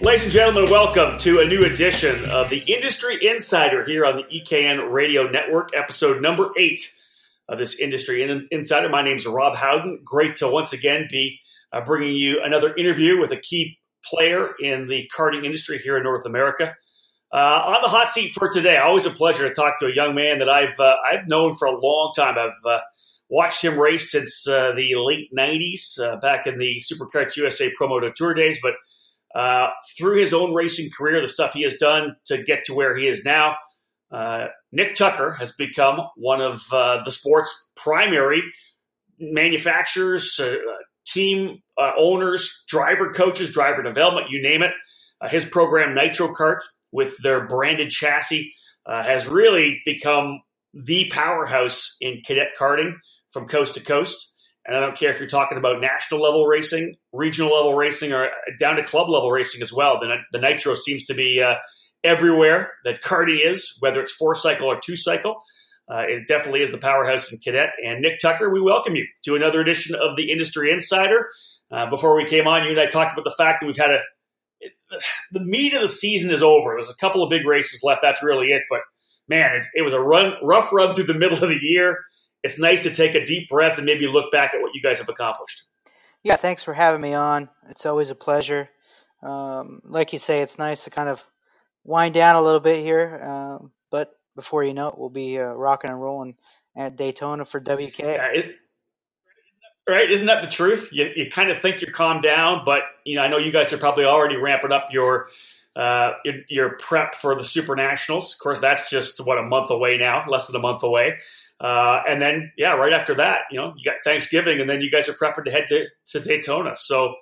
Ladies and gentlemen, welcome to a new edition of the Industry Insider here on the EKN Radio Network, episode number eight of this Industry Insider. My name is Rob Howden. Great to once again be uh, bringing you another interview with a key player in the karting industry here in North America. Uh, on the hot seat for today, always a pleasure to talk to a young man that I've uh, I've known for a long time. I've uh, watched him race since uh, the late '90s, uh, back in the SuperKarts USA Promo Tour days, but uh, through his own racing career, the stuff he has done to get to where he is now, uh, Nick Tucker has become one of uh, the sport's primary manufacturers, uh, team uh, owners, driver coaches, driver development, you name it. his program, Nitro Kart, with their branded chassis, has really become the powerhouse in cadet karting from coast to coast. And I don't care if you're talking about national level racing, regional level racing, or down to club level racing as well. The, the Nitro seems to be uh, everywhere that karting is, whether it's four cycle or two cycle. Uh, it definitely is the powerhouse in cadet. And Nick Tucker, we welcome you to another edition of the Industry Insider. Uh, before we came on, you and I talked about the fact that we've had a the meat of the season is over. There's a couple of big races left. That's really it. But man, it, it was a run, rough run through the middle of the year it's nice to take a deep breath and maybe look back at what you guys have accomplished. Yeah, thanks for having me on. It's always a pleasure. Um, like you say, it's nice to kind of wind down a little bit here. Um, but before you know it, we'll be uh, rocking and rolling at Daytona for WK. Yeah, it, right? Isn't that the truth? You, you kind of think you're calmed down, but you know, I know you guys are probably already ramping up your uh, your, prep for the Super Nationals. Of course, that's just what a month away now, less than a month away. Uh, and then, yeah, right after that, you know, you got Thanksgiving, and then you guys are prepping to head to, to Daytona. So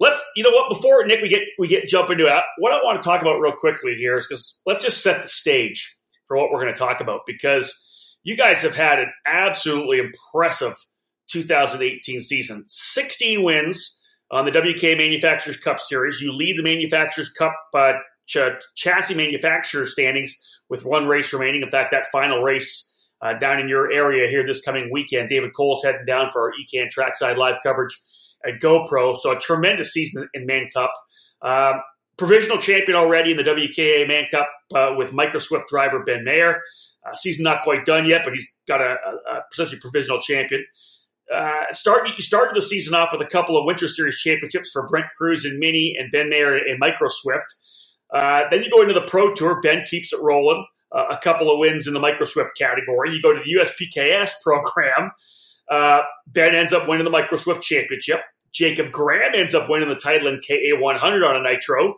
let's, you know what, before Nick, we get we get jump into it. What I want to talk about real quickly here is because let's just set the stage for what we're going to talk about because you guys have had an absolutely impressive 2018 season, 16 wins on the WK Manufacturers Cup Series. You lead the Manufacturers Cup uh, ch- chassis manufacturer standings with one race remaining. In fact, that final race uh, down in your area here this coming weekend. David Cole's heading down for our EKN Trackside live coverage at GoPro. So a tremendous season in Man Cup. Um, provisional champion already in the WKA Man Cup uh, with Micro Swift driver Ben Mayer. Uh, season not quite done yet, but he's got a, a, a potentially provisional champion. Uh, start, you started the season off with a couple of Winter Series championships for Brent Crews and Mini and Ben Mayer and Micro Swift. Uh, then you go into the Pro Tour. Ben keeps it rolling uh, a couple of wins in the Microswift category. You go to the USPKS program. Uh, ben ends up winning the Microswift championship. Jacob Graham ends up winning the title in KA100 on a Nitro.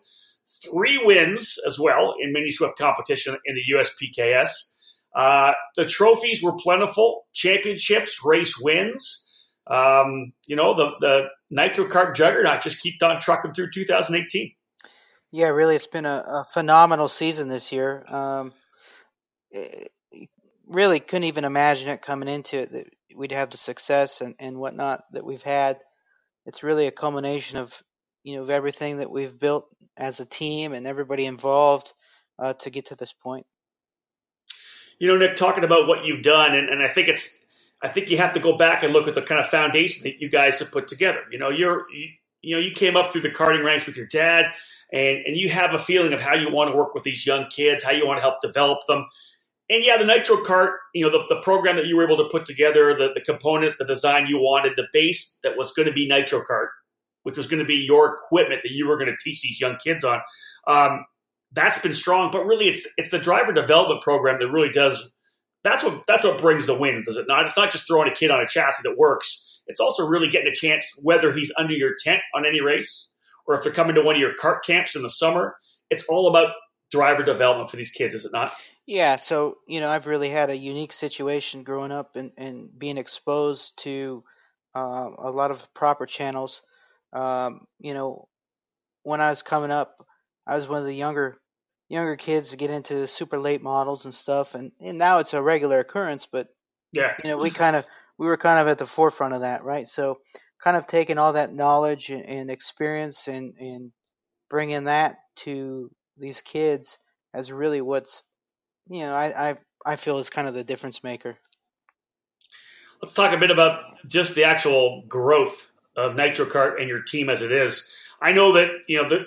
Three wins as well in mini Swift competition in the USPKS. Uh, the trophies were plentiful. Championships, race wins. Um, you know, the, the Nitro Kart juggernaut just kept on trucking through 2018. Yeah, really, it's been a, a phenomenal season this year. Um, Eh, really couldn't even imagine it coming into it that we'd have the success and, and whatnot that we've had. It's really a culmination of you know of everything that we've built as a team and everybody involved uh, to get to this point. You know, Nick, talking about what you've done, and, and I think it's I think you have to go back and look at the kind of foundation that you guys have put together. You know, you're you, you know you came up through the karting ranks with your dad, and and you have a feeling of how you want to work with these young kids, how you want to help develop them and yeah, the Nitro Kart, you know, the, the program that you were able to put together, the, the components, the design you wanted, the base that was going to be Nitro Kart, which was going to be your equipment that you were going to teach these young kids on. Um, that's been strong, but really, it's it's the driver development program that really does. That's what that's what brings the wins, does it not? It's not just throwing a kid on a chassis that works. It's also really getting a chance, whether he's under your tent on any race or if they're coming to one of your kart camps in the summer. It's all about driver development for these kids, is it not? Yeah, so you know, I've really had a unique situation growing up and, and being exposed to uh, a lot of proper channels. Um, you know, when I was coming up, I was one of the younger younger kids to get into super late models and stuff, and, and now it's a regular occurrence. But yeah, you know, we kind of we were kind of at the forefront of that, right? So, kind of taking all that knowledge and, experience and and bringing that to these kids as really what's you know, I, I I feel is kind of the difference maker. Let's talk a bit about just the actual growth of Nitro Kart and your team as it is. I know that you know the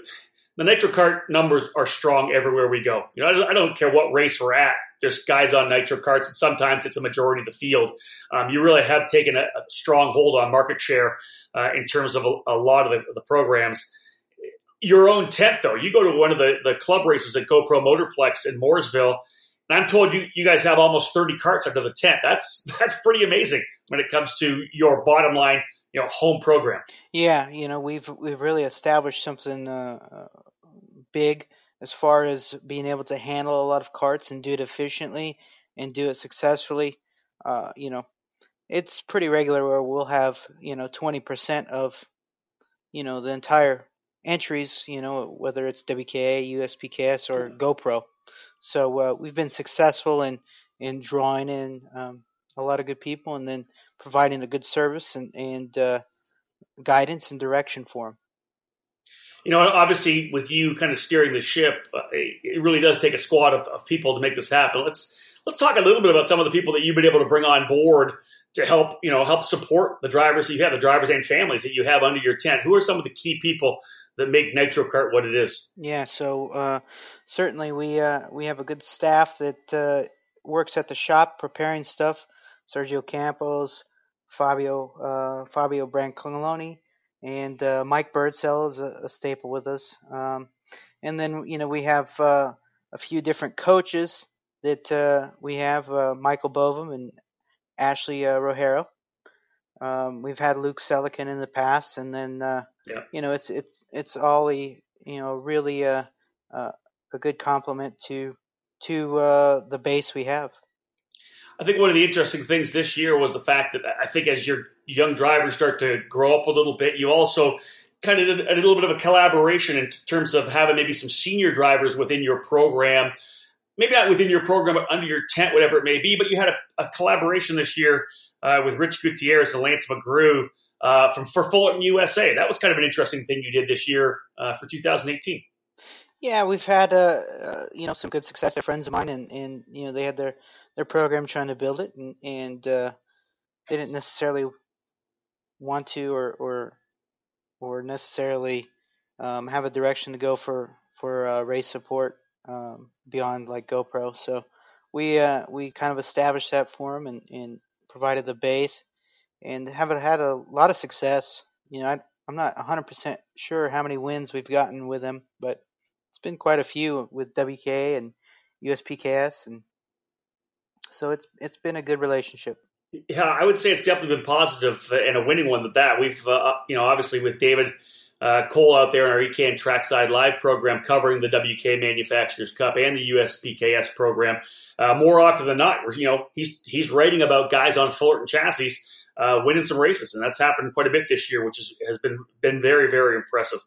the Nitro Kart numbers are strong everywhere we go. You know, I don't care what race we're at. There's guys on Nitro carts, and sometimes it's a majority of the field. Um, you really have taken a, a, strong hold on market share uh, in terms of a, a lot of the, the, programs. Your own tent, though, you go to one of the, the club races at GoPro Motorplex in Mooresville, and I'm told you you guys have almost 30 carts under the tent. That's that's pretty amazing when it comes to your bottom line you know home program. Yeah, you know we've we've really established something uh, big as far as being able to handle a lot of carts and do it efficiently and do it successfully. Uh, you know, it's pretty regular where we'll have you know 20% of you know the entire entries. You know whether it's WKA, USPKS, or GoPro. So uh, we've been successful in in drawing in um, a lot of good people and then providing a good service and, and uh, guidance and direction for them. You know, obviously, with you kind of steering the ship, uh, it really does take a squad of, of, people to make this happen. Let's let's talk a little bit about some of the people that you've been able to bring on board to help you know help support the drivers that you have, the drivers and families that you have under your tent. Who are some of the key people that make Nitro Kart what it is? Yeah, so uh, certainly we uh, we have a good staff that uh, works at the shop preparing stuff Sergio Campos, Fabio uh, Fabio Brancaloni, and uh, Mike Birdsell is a, a, staple with us. Um, and then you know we have uh, a few different coaches that uh, we have uh, Michael Bovum and Ashley uh, Rojero. Um, we've had Luke Selican in the past, and then yeah. you know it's it's it's all a you know really a, a good compliment to to the base we have. I think one of the interesting things this year was the fact that I think as your young drivers start to grow up a little bit, you also kind of did a little bit of a collaboration in terms of having maybe some senior drivers within your program, maybe not within your program, but under your tent, whatever it may be. But you had a, a collaboration this year uh, with Rich Gutierrez and Lance McGrew uh, from for Fullerton USA. That was kind of an interesting thing you did this year uh, for 2018. Yeah, we've had uh, uh, you know some good success. They're friends of mine, and, and you know they had their their program trying to build it, and, and uh, they didn't necessarily want to or or or necessarily um, have a direction to go for for uh, race support um, beyond like GoPro. So we uh, we kind of established that for them and, and provided the base, and have had a lot of success. You know, I, I'm not 100% sure how many wins we've gotten with them, but it's been quite a few with WK and USPKS and so it's it's been a good relationship. Yeah, I would say it's definitely been positive and a winning one. That that we've uh, uh, you know obviously with David uh, Cole out there in our EKN Trackside Live program covering the WK Manufacturers Cup and the USPKS program. Uh, more often than not, you know he's he's writing about guys on Fullerton chassis uh, winning some races, and that's happened quite a bit this year, which is, has been been very very impressive.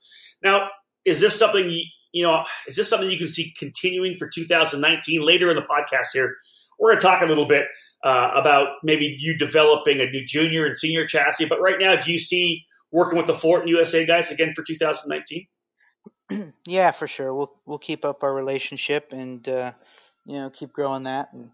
Now, is this something you, you know? Is this something you can see continuing for 2019 later in the podcast here? We're going to talk a little bit uh, about maybe you developing a new junior and senior chassis. But right now, do you see working with the Fullerton USA guys again for 2019? yeah, for sure. We'll we'll keep up our relationship and uh, you know keep growing that and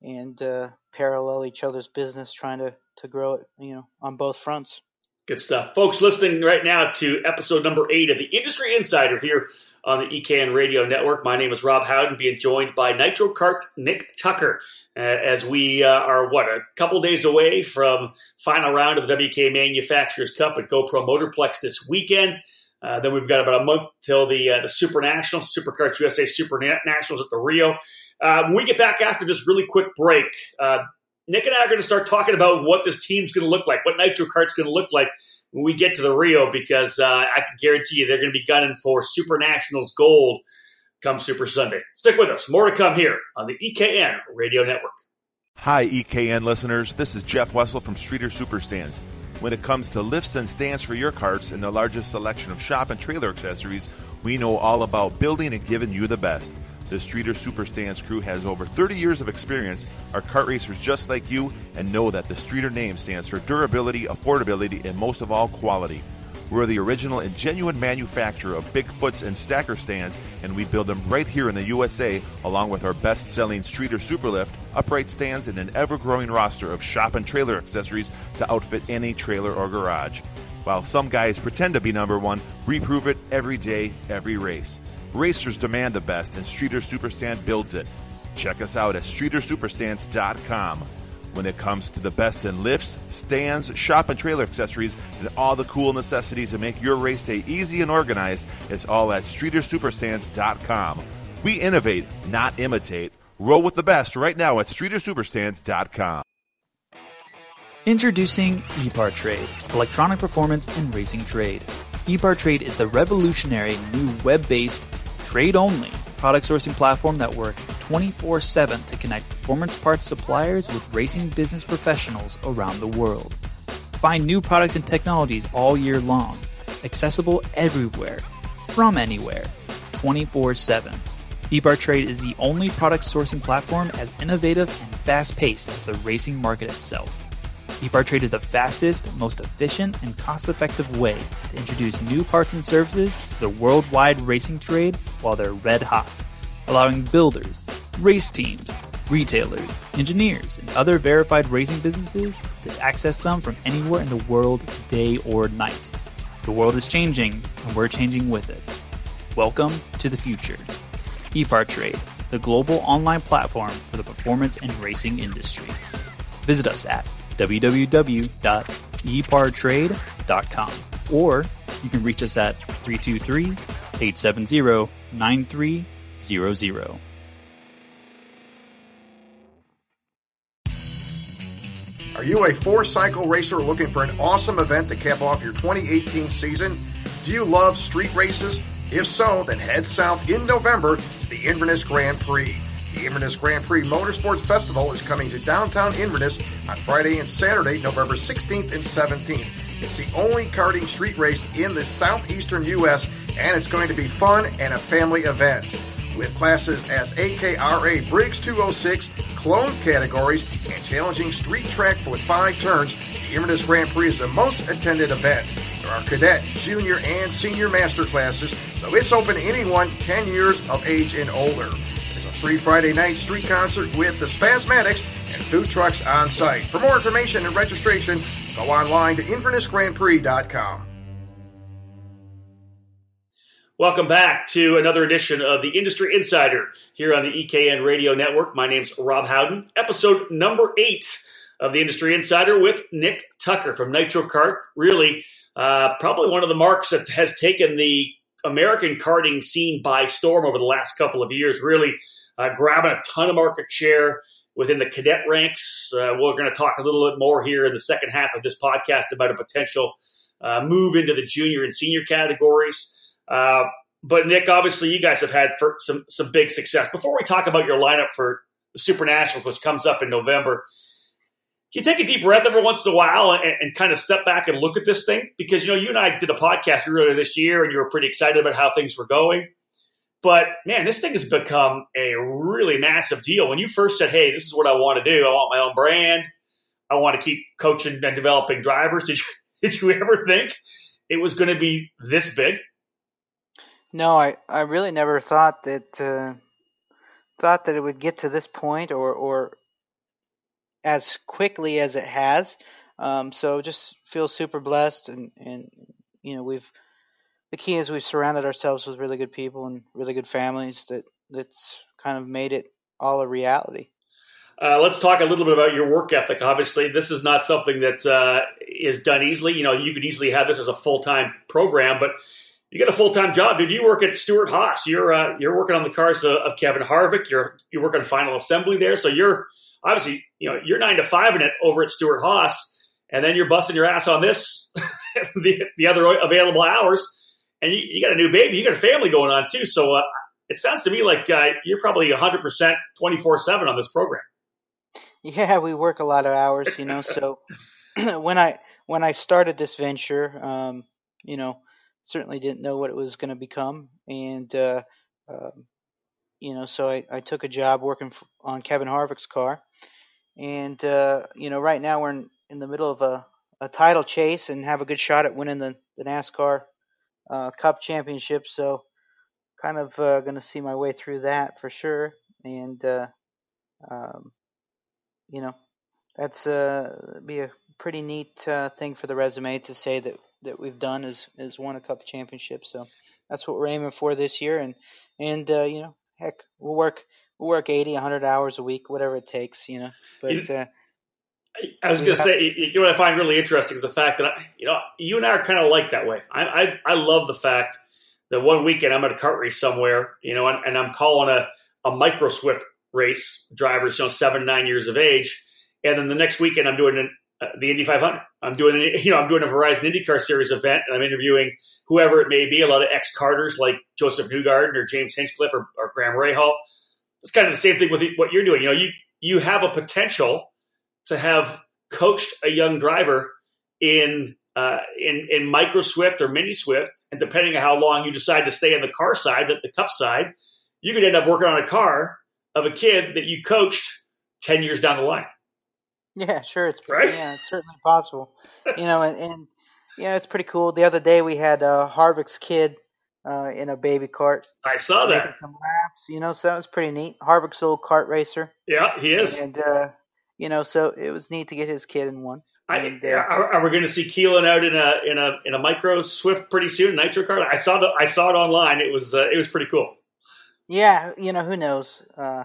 and uh, parallel each other's business, trying to to grow it you know on both fronts. Good stuff, folks. Listening right now to episode number eight of the Industry Insider here on the EKN Radio Network. My name is Rob Howden, being joined by Nitro Kart's Nick Tucker uh, as we uh, are, what, a couple days away from final round of the WK Manufacturers Cup at GoPro Motorplex this weekend. Uh, then we've got about a month till the uh, the Super Nationals, Super Karts USA Super Nationals at the Rio. Uh, when we get back after this really quick break, uh, Nick and I are going to start talking about what this team's going to look like, what Nitro Kart's going to look like when we get to the Rio because uh, I can guarantee you they're going to be gunning for Super Nationals gold come Super Sunday. Stick with us. More to come here on the EKN Radio Network. Hi, EKN listeners. This is Jeff Wessel from Streeter Superstands. When it comes to lifts and stands for your carts and the largest selection of shop and trailer accessories, we know all about building and giving you the best. The Streeter Superstands crew has over 30 years of experience, are kart racers just like you, and know that the Streeter name stands for durability, affordability, and most of all, quality. We're the original and genuine manufacturer of Bigfoots and stacker stands, and we build them right here in the USA, along with our best selling Streeter Superlift, upright stands, and an ever growing roster of shop and trailer accessories to outfit any trailer or garage. While some guys pretend to be number one, we prove it every day, every race. Racers demand the best, and Streeter Superstand builds it. Check us out at streetersuperstands.com. When it comes to the best in lifts, stands, shop and trailer accessories, and all the cool necessities that make your race day easy and organized, it's all at streetersuperstands.com. We innovate, not imitate. Roll with the best right now at streetersuperstands.com. Introducing ePar Trade, electronic performance and racing trade. ePar Trade is the revolutionary new web-based, trade-only product sourcing platform that works 24/7 to connect performance parts suppliers with racing business professionals around the world. Find new products and technologies all year long, accessible everywhere, from anywhere, 24/7. ePar Trade is the only product sourcing platform as innovative and fast-paced as the racing market itself. ePart Trade is the fastest, most efficient, and cost effective way to introduce new parts and services to the worldwide racing trade while they're red hot, allowing builders, race teams, retailers, engineers, and other verified racing businesses to access them from anywhere in the world, day or night. The world is changing, and we're changing with it. Welcome to the future. ePart Trade, the global online platform for the performance and racing industry. Visit us at www.epartrade.com or you can reach us at 323-870-9300. Are you a four cycle racer looking for an awesome event to cap off your 2018 season? Do you love street races? If so, then head south in November to the Inverness Grand Prix. The Inverness Grand Prix Motorsports Festival is coming to downtown Inverness on Friday and Saturday, November 16th and 17th. It's the only karting street race in the southeastern U.S., and it's going to be fun and a family event. With classes as AKRA Briggs 206, clone categories, and challenging street track with five turns, the Inverness Grand Prix is the most attended event. There are cadet, junior, and senior master classes, so it's open to anyone 10 years of age and older. Free Friday night street concert with the Spasmatics and food trucks on site. For more information and registration, go online to InvernessGrandPrix.com. Welcome back to another edition of the Industry Insider here on the EKN Radio Network. My name's Rob Howden, episode number eight of the Industry Insider with Nick Tucker from Nitro Kart. Really, uh, probably one of the marks that has taken the American karting scene by storm over the last couple of years, really uh, grabbing a ton of market share within the cadet ranks. Uh, we're going to talk a little bit more here in the second half of this podcast about a potential uh, move into the junior and senior categories. Uh, but Nick, obviously, you guys have had some some big success. Before we talk about your lineup for the Super Nationals, which comes up in November, do you take a deep breath every once in a while and, and, kind of step back and look at this thing? Because you know, you and I did a podcast earlier this year, and you were pretty excited about how things were going. But man, this thing has become a really massive deal. When you first said, "Hey, this is what I want to do. I want my own brand. I want to keep coaching and developing drivers," did you did you ever think it was going to be this big? No, I, I really never thought that uh, thought that it would get to this point or or as quickly as it has. Um, so just feel super blessed and and you know we've the key is we've surrounded ourselves with really good people and really good families that that's kind of made it all a reality. Uh, let's talk a little bit about your work ethic. Obviously, this is not something that uh, is done easily. You know, you could easily have this as a full time program, but you get a full time job, dude. You work at Stewart Haas. You're uh, you're working on the cars of, of, Kevin Harvick. You're you work on final assembly there, so you're obviously you know you're nine to five in it over at Stewart Haas, and then you're busting your ass on this the the other available hours, and you, you, got a new baby, you got a family going on too. So uh, it sounds to me like uh, you're probably 100 percent 24 seven on this program. Yeah, we work a lot of hours, you know. So when I when I started this venture, um, you know certainly didn't know what it was going to become, and uh, um, you know, so I, I took a job working on Kevin Harvick's car, and uh, you know, right now we're in, in the middle of a, a title chase and have a good shot at winning the, the NASCAR uh, Cup Championship. So, kind of uh, going to see my way through that for sure, and uh, um, you know, that's uh, be a pretty neat uh, thing for the resume to say that that we've done is is won a cup championship. So that's what we're aiming for this year, and and uh, you know, heck, we'll work we'll work 80, 100 hours a week, whatever it takes, you know. But uh, I was going to say, you know, what I find really interesting is the fact that I, you know you and I are kind of like that way. I, I I love the fact that one weekend I'm at a kart race somewhere, you know, and, and I'm calling a a micro Swift race drivers, you know, seven nine years of age, and then the next weekend I'm doing an, uh, the Indy 500. I'm doing you know I'm doing a Verizon IndyCar Series event, and I'm interviewing whoever it may be, a lot of ex carters like Josef Newgarden or James Hinchcliffe or, or Graham Rahal. It's kind of the same thing with what you're doing. You know, you you have a potential to have coached a young driver in uh, in in micro Swift or mini Swift, and depending on how long you decide to stay on the car side, that the cup side, you could end up working on a car of a kid that you coached ten years down the line. Yeah, sure, it's right? yeah, it's certainly possible. you know, and, and yeah, it's pretty cool. The other day we had uh, Harvick's kid uh, in a baby cart. I saw that. Some laps, you know, so that was pretty neat. Harvick's old kart racer. Yeah, he is. And uh, you know, so it was neat to get his kid in one. I, and, uh, are, are, we going to see Keelan out in a in a in a micro Swift pretty soon? Nitro car. I saw the I saw it online. It was uh, it was pretty cool. Yeah, you know who knows. Uh,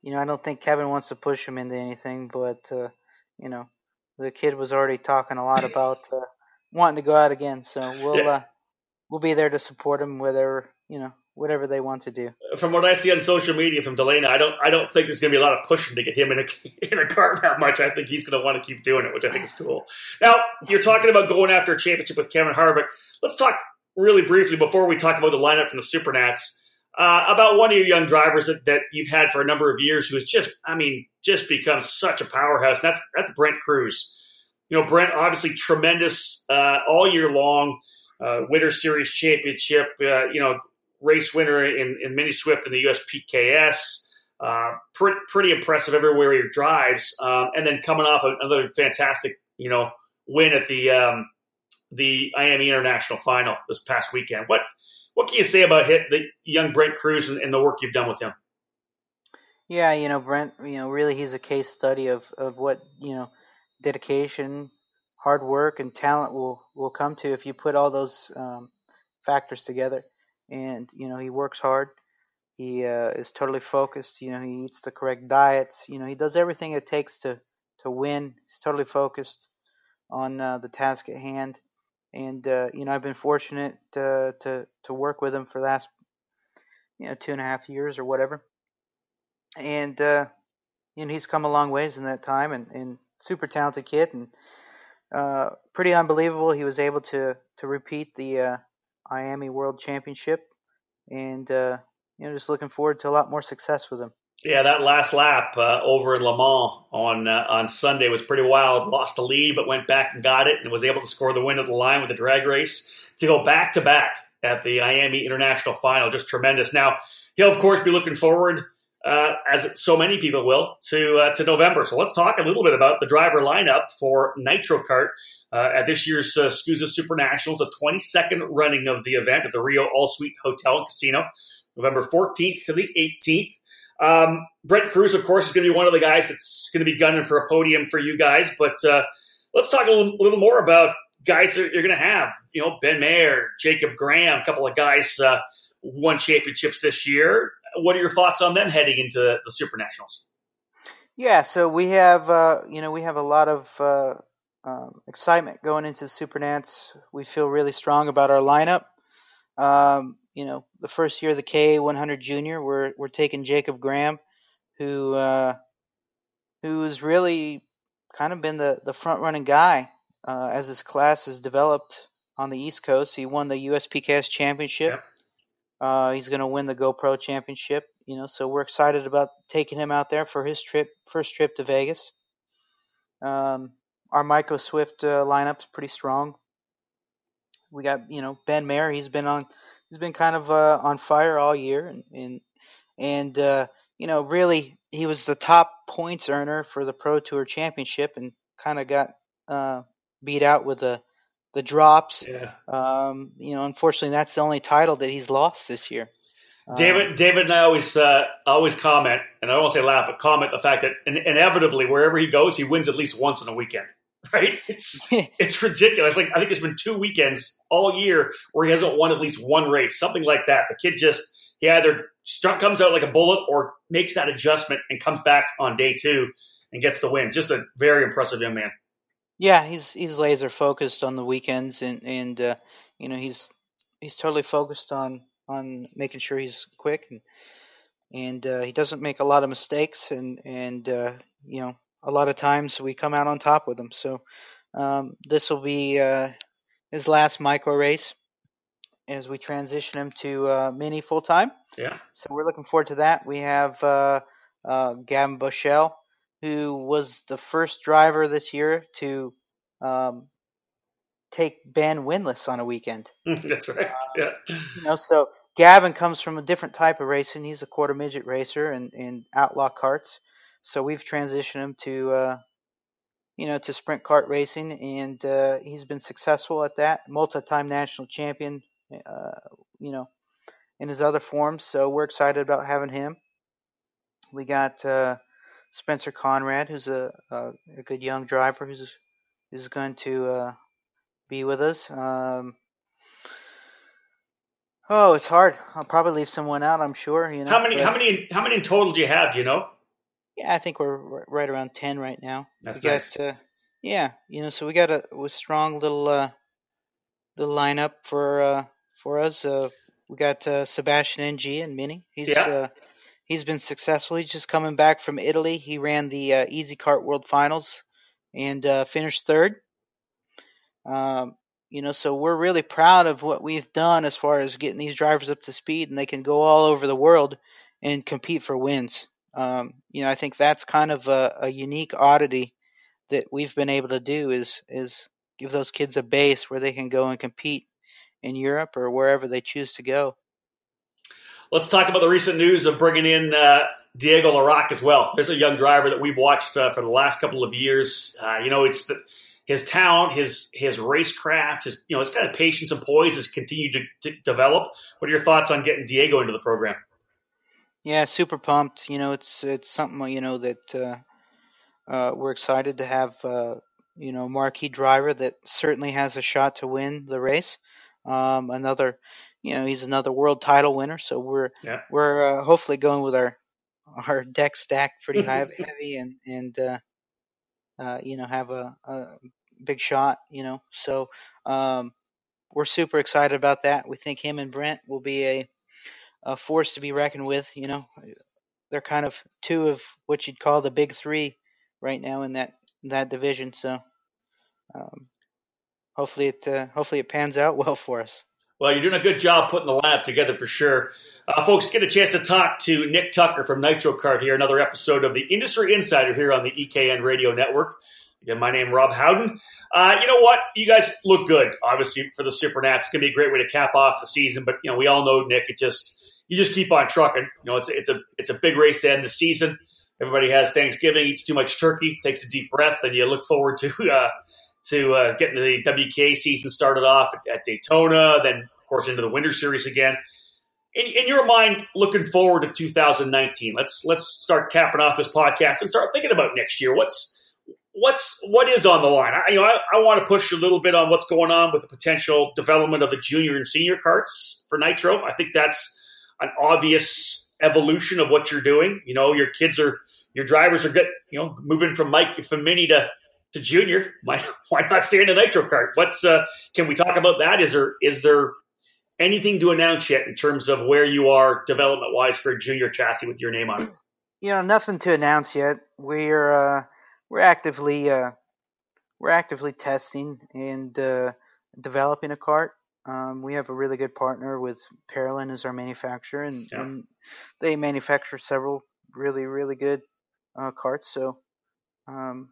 you know, I don't think Kevin wants to push him into anything, but uh, you know, the kid was already talking a lot about uh, wanting to go out again. So we'll yeah. uh, we'll be there to support him, whether you know whatever they want to do. From what I see on social media from DeLana, I don't I don't think there's going to be a lot of pushing to get him in a in a car that much. I think he's going to want to keep doing it, which I think is cool. Now you're talking about going after a championship with Kevin Harvick. Let's talk really briefly before we talk about the lineup from the Supernats. Uh, about one of your young drivers that, that you've had for a number of years who has just, I mean, just become such a powerhouse. And that's that's Brent Crews. You know, Brent obviously tremendous uh, all year long. Uh, Winter Series championship. Uh, you know, race winner in, in Mini Swift in the USPKS. Uh, pretty, impressive everywhere he drives. Um, and then coming off another fantastic, you know, win at the um, the IAME International Final this past weekend. What what can you say about hit the young Brent Crews and, and the work you've done with him? Yeah, you know, Brent, you know, really he's a case study of, of what, you know, dedication, hard work, and talent will, will come to if you put all those um, factors together and you know he works hard. He uh, is totally focused. You know he eats the correct diets. You know he does everything it takes to to win. He's totally focused on uh, the task at hand. And uh, you know I've been fortunate to to to work with him for the last you know two and a half years or whatever. And uh, you know he's come a long ways in that time, and, and super talented kid, and uh, pretty unbelievable. He was able to to repeat the IAME World Championship, and uh, you know, just looking forward to a lot more success with him. Yeah, that last lap uh, over in Le Mans on uh, on Sunday was pretty wild. Lost the lead, but went back and got it, and was able to score the win at the line with the drag race to go back to back at the IAME International Final. Just tremendous. Now he'll of course be looking forward uh, as so many people will, to uh, to November. So let's talk a little bit about the driver lineup for Nitro Kart uh, at this year's uh, SKUSA Super Nationals, the 22nd running of the event at the Rio All Suite Hotel and Casino, November 14th to the 18th. Um, Brent Crews, of course, is going to be one of the guys that's going to be gunning for a podium for you guys. But uh, let's talk a little, little, more about guys that you're going to have. You know, Ben Mayer, Jacob Graham, a couple of guys uh, won championships this year what are your thoughts on them heading into the, the Super Nationals? Yeah, so we have uh, you know we have a lot of uh, um, excitement going into the Super Nats. We feel really strong about our lineup. Um, you know, the first year of the K100 Junior, we're we're taking Jacob Graham, who uh, who's really kind of been the the front running guy uh, as this class has developed on the East Coast. He won the USPKS championship. Yep. Uh, he's going to win the GoPro Championship, you know, so we're excited about taking him out there for his trip, first trip to Vegas. Um, our Micro Swift uh, lineup's pretty strong. We got, you know, Ben Mayer. He's been on, he's been kind of uh, on fire all year, and and, and uh, you know, really, he was the top points earner for the Pro Tour Championship, and kind of got uh, beat out with a the drops. Yeah. Um, you know, unfortunately, that's the only title that he's lost this year. David, um, David, and I always uh, always comment, and I don't want to say laugh, but comment the fact that in- inevitably wherever he goes, he wins at least once in a weekend. right? It's it's ridiculous. Like I think it's been two weekends all year where he hasn't won at least one race, something like that. The kid just he either comes out like a bullet or makes that adjustment and comes back on day two and gets the win. Just a very impressive young man. Yeah, he's he's laser focused on the weekends, and and uh, you know he's he's totally focused on on making sure he's quick and and uh, he doesn't make a lot of mistakes, and and uh, you know a lot of times we come out on top with him. So um, this will be uh, his last micro race as we transition him to uh, mini full time. Yeah. So we're looking forward to that. We have uh, uh, Gavin Bushell, who was the first driver this year to um, take Ben winless on a weekend. That's right. Yeah. You know, so Gavin comes from a different type of racing. He's a quarter midget racer and in outlaw carts. So we've transitioned him to, uh, you know, to sprint kart racing, and uh, he's been successful at that. Multi-time national champion, uh, you know, in his other forms. So we're excited about having him. We got uh, Spencer Conrad, who's a, a, a, good young driver who's who's going to uh, be with us. Um, Oh, it's hard. I'll probably leave someone out. I'm sure. You know. How many? But, how many? How many in total do you have? Do you know? Yeah, I think we're right around ten right now. That's we nice. Got, uh, yeah, you know, so we got a, a strong little uh, little lineup for uh, for us. Uh, we got uh, Sebastian Ng and Mini. He's yeah. He's been successful. He's just coming back from Italy. He ran the uh, Easy Kart World Finals and uh, finished third. Um, you know, so we're really proud of what we've done as far as getting these drivers up to speed, and they can go all over the world and compete for wins. Um, you know, I think that's kind of a, a unique oddity that we've been able to do is is give those kids a base where they can go and compete in Europe or wherever they choose to go. Let's talk about the recent news of bringing in uh, Diego Larac as well. There's a young driver that we've watched uh, for the last couple of years. Uh, you know, it's the, his talent, his his racecraft, his you know his kind of patience and poise has continued to, to, develop. What are your thoughts on getting Diego into the program? Yeah, super pumped. You know, it's it's something you know that uh, uh, we're excited to have. Uh, you know, marquee driver that certainly has a shot to win the race. Um, another, you know, he's another world title winner. So we're yeah. we're uh, hopefully going with our our deck stacked pretty high, heavy and and uh, uh, you know, have a, a, big shot, you know. So um, we're super excited about that. We think him and Brent will be a, a force to be reckoned with. You know, they're kind of two of what you'd call the big three right now in that in that division. So um, hopefully it uh, hopefully it pans out well for us. Well, you're doing a good job putting the lab together for sure. Uh, folks, get a chance to talk to Nick Tucker from Nitro Kart here, another episode of the Industry Insider here on the EKN Radio Network. Again, my name Rob Howden. Uh, you know what? You guys look good, obviously, for the Supernats. It's going to be a great way to cap off the season. But, you know, we all know, Nick, it just you just keep on trucking. You know, it's, it's, a, it's a big race to end the season. Everybody has Thanksgiving, eats too much turkey, takes a deep breath, and you look forward to uh, to uh, getting the WK season started off at, at Daytona, then of course into the Winter Series again. In, in, your mind, looking forward to 2019, let's let's start capping off this podcast and start thinking about next year. What's what's what is on the line? I, you know, I, I want to push a little bit on what's going on with the potential development of the junior and senior carts for Nitro. I think that's an obvious evolution of what you're doing. You know, your kids are your drivers are good. You know, moving from Mike from Mini to to junior. Why why not stay in the nitro kart? What's uh, can we talk about that? Is there is there anything to announce yet in terms of where you are development wise for a junior chassis with your name on it? You know, nothing to announce yet. We're uh, we're actively uh, we're actively testing and uh, developing a cart. Um, we have a really good partner with Parolin as our manufacturer, and, yeah. and they manufacture several really really good uh, karts. So um,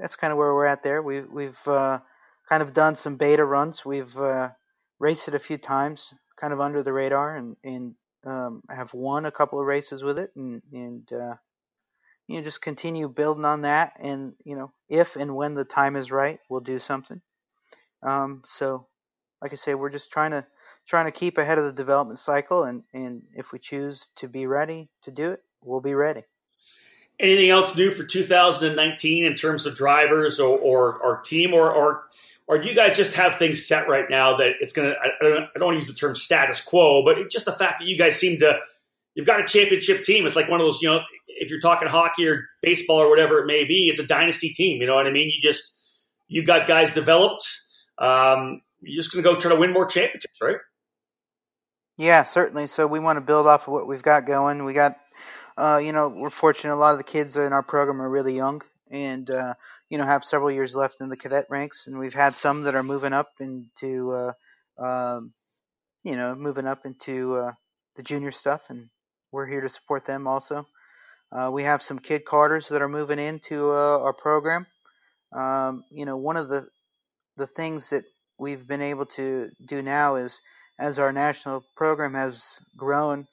that's kind of where we're at there. We, we've uh, kind of done some beta runs. We've uh, raced it a few times, kind of under the radar, and, and um, have won a couple of races with it, and, and uh, you know just continue building on that. And you know, if and when the time is right, we'll do something. Um, so, like I say, we're just trying to trying to keep ahead of the development cycle, and, and if we choose to be ready to do it, we'll be ready. Anything else new for 2019 in terms of drivers or or, or team or, or or do you guys just have things set right now that it's going to? I don't, I don't want to use the term status quo, but it's just the fact that you guys seem to you've got a championship team. It's like one of those, you know, if you're talking hockey or baseball or whatever it may be, it's a dynasty team. You know what I mean? You just you got guys developed. Um, you're just going to go try to win more championships, right? Yeah, certainly. So we want to build off of what we've got going. We got, uh, you know, we're fortunate. A lot of the kids in our program are really young, and uh, you know, have several years left in the cadet ranks. And we've had some that are moving up into, uh, um, you know, moving up into uh, the junior stuff, and we're here to support them also. Uh, we have some kid carters that are moving into uh, our program. Um, you know, one of the the things that we've been able to do now is as our national program has grown,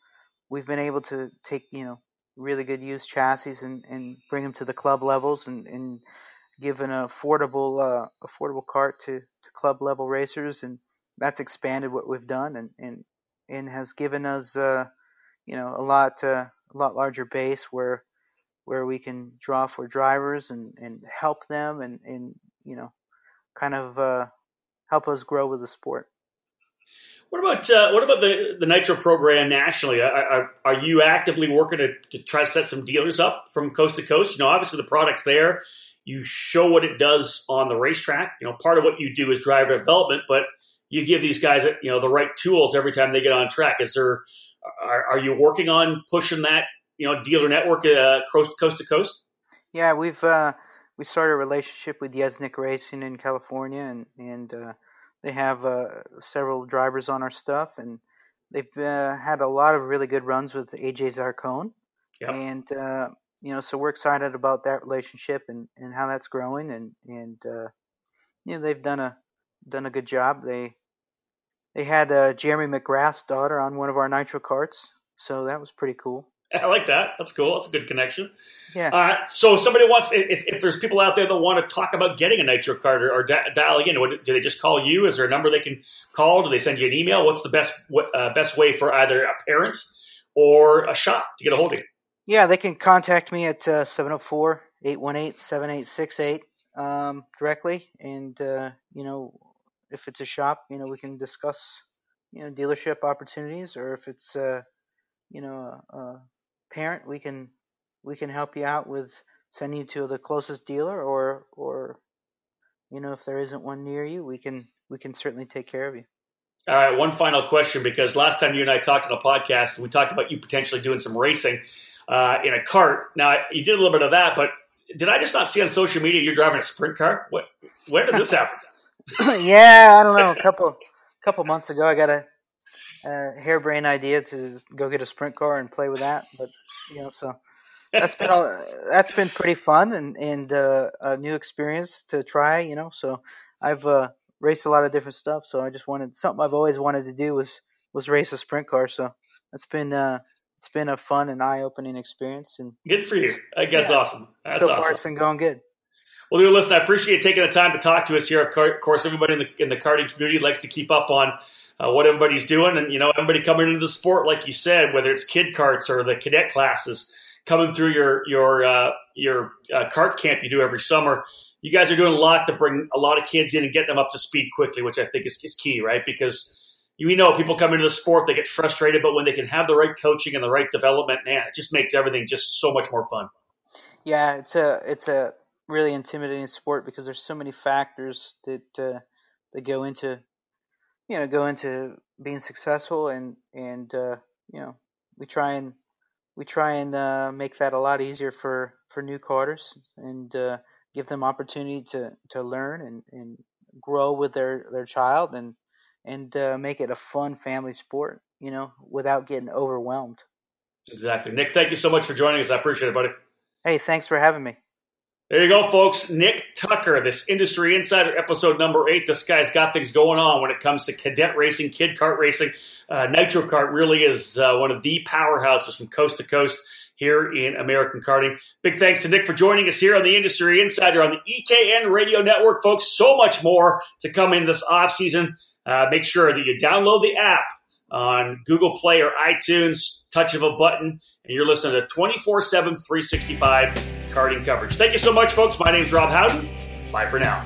we've been able to take you know really good used chassis and, and bring them to the club levels and, and give an affordable uh, affordable cart to, to club level racers and that's expanded what we've done and, and, and has given us uh, you know a lot uh, a lot larger base where where we can draw for drivers and, and help them and, and you know kind of uh, help us grow with the sport. What about uh, what about the the Nitro program nationally? Are, are, are you actively working to, to, try to set some dealers up from coast to coast? You know, obviously the product's there. You show what it does on the racetrack. You know, part of what you do is driver development, but you give these guys you know the right tools every time they get on track. Is there are, are you working on pushing that you know dealer network uh, coast coast to coast? Yeah, we've uh, we started a relationship with Yesnick Racing in California, and and uh, they have uh, several drivers on our stuff, and they've uh, had a lot of really good runs with AJ Zarcone. Yep. And uh, you know, so we're excited about that relationship and, and how that's growing, and and uh, you know they've done a done a good job. They they had uh, Jeremy McGrath's daughter on one of our nitro carts, so that was pretty cool. I like that. That's cool. That's a good connection. Yeah. Uh, so somebody wants, if, if there's people out there that want to talk about getting a nitro card or, or da- dialing in, what, do they just call you? Is there a number they can call? Do they send you an email? What's the best uh, best way for either a parent or a shop to get a hold of you? Yeah, they can contact me at uh, 704 818 7868 um, directly. And, uh, you know, if it's a shop, you know, we can discuss, you know, dealership opportunities or if it's, uh, you know, a, parent, we can we can help you out with sending you to the closest dealer, or or you know if there isn't one near you, we can we can certainly take care of you. All right, one final question because last time you and I talked on a podcast, we talked about you potentially doing some racing uh, in a cart. Now you did a little bit of that, but did I just not see on social media you're driving a sprint car? What? When did this happen? yeah, I don't know. A couple couple months ago, I got a uh, harebrained idea to go get a sprint car and play with that. But you know, so that's been all, that's been pretty fun and and uh, a new experience to try. You know, so I've uh, raced a lot of different stuff. So I just wanted something I've always wanted to do was was race a sprint car. So it's been uh, it's been a fun and eye opening experience. And good for you. That's yeah. awesome. That's so far, awesome. it's been going good. Well, dear listen, I appreciate taking the time to talk to us here. Of course, everybody in the in the karting community likes to keep up on uh, what everybody's doing, and you know everybody coming into the sport, like you said, whether it's kid carts or the cadet classes coming through your your uh, your uh, cart camp you do every summer. You guys are doing a lot to bring a lot of kids in and get them up to speed quickly, which I think is, is key, right? Because we know people come into the sport, they get frustrated, but when they can have the right coaching and the right development, man, it just makes everything just so much more fun. Yeah, it's a it's a really intimidating sport because there's so many factors that uh, that go into you know go into being successful and and uh, you know we try and we try and uh, make that a lot easier for for new carters and uh, give them opportunity to to learn and and grow with their their child and and uh, make it a fun family sport you know without getting overwhelmed. Exactly. Nick thank you so much for joining us. I appreciate it buddy. Hey thanks for having me there you go, folks. Nick Tucker, this industry insider, episode number eight. This guy's got things going on when it comes to cadet racing, kid kart racing. Uh, Nitro Kart really is uh, one of the powerhouses from coast to coast here in American karting. Big thanks to Nick for joining us here on the Industry Insider on the EKN Radio Network, folks. So much more to come in this off season. Uh, make sure that you download the app on Google Play or iTunes, touch of a button, and you're listening to 24 7, 365 karting coverage. Thank you so much, folks. My name's Rob Howden. Bye for now.